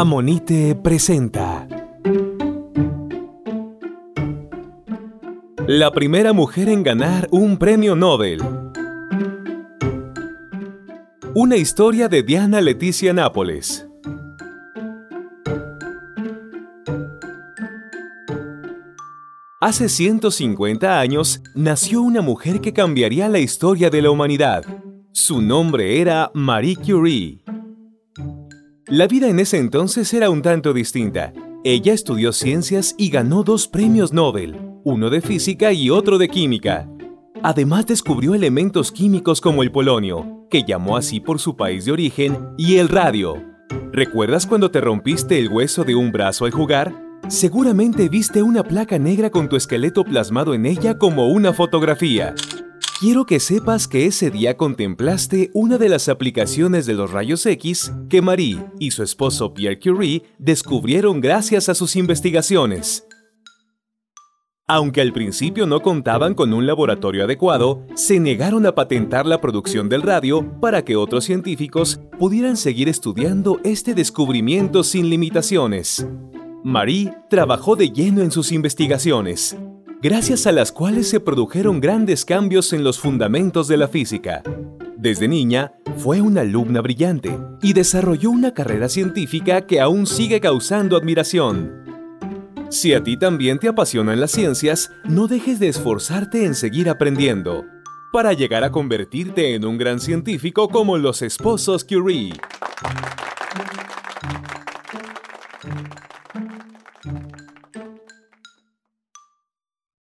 Amonite presenta La primera mujer en ganar un premio Nobel. Una historia de Diana Leticia Nápoles. Hace 150 años nació una mujer que cambiaría la historia de la humanidad. Su nombre era Marie Curie. La vida en ese entonces era un tanto distinta. Ella estudió ciencias y ganó dos premios Nobel, uno de física y otro de química. Además descubrió elementos químicos como el polonio, que llamó así por su país de origen, y el radio. ¿Recuerdas cuando te rompiste el hueso de un brazo al jugar? Seguramente viste una placa negra con tu esqueleto plasmado en ella como una fotografía. Quiero que sepas que ese día contemplaste una de las aplicaciones de los rayos X que Marie y su esposo Pierre Curie descubrieron gracias a sus investigaciones. Aunque al principio no contaban con un laboratorio adecuado, se negaron a patentar la producción del radio para que otros científicos pudieran seguir estudiando este descubrimiento sin limitaciones. Marie trabajó de lleno en sus investigaciones, gracias a las cuales se produjeron grandes cambios en los fundamentos de la física. Desde niña, fue una alumna brillante y desarrolló una carrera científica que aún sigue causando admiración. Si a ti también te apasionan las ciencias, no dejes de esforzarte en seguir aprendiendo, para llegar a convertirte en un gran científico como los esposos Curie.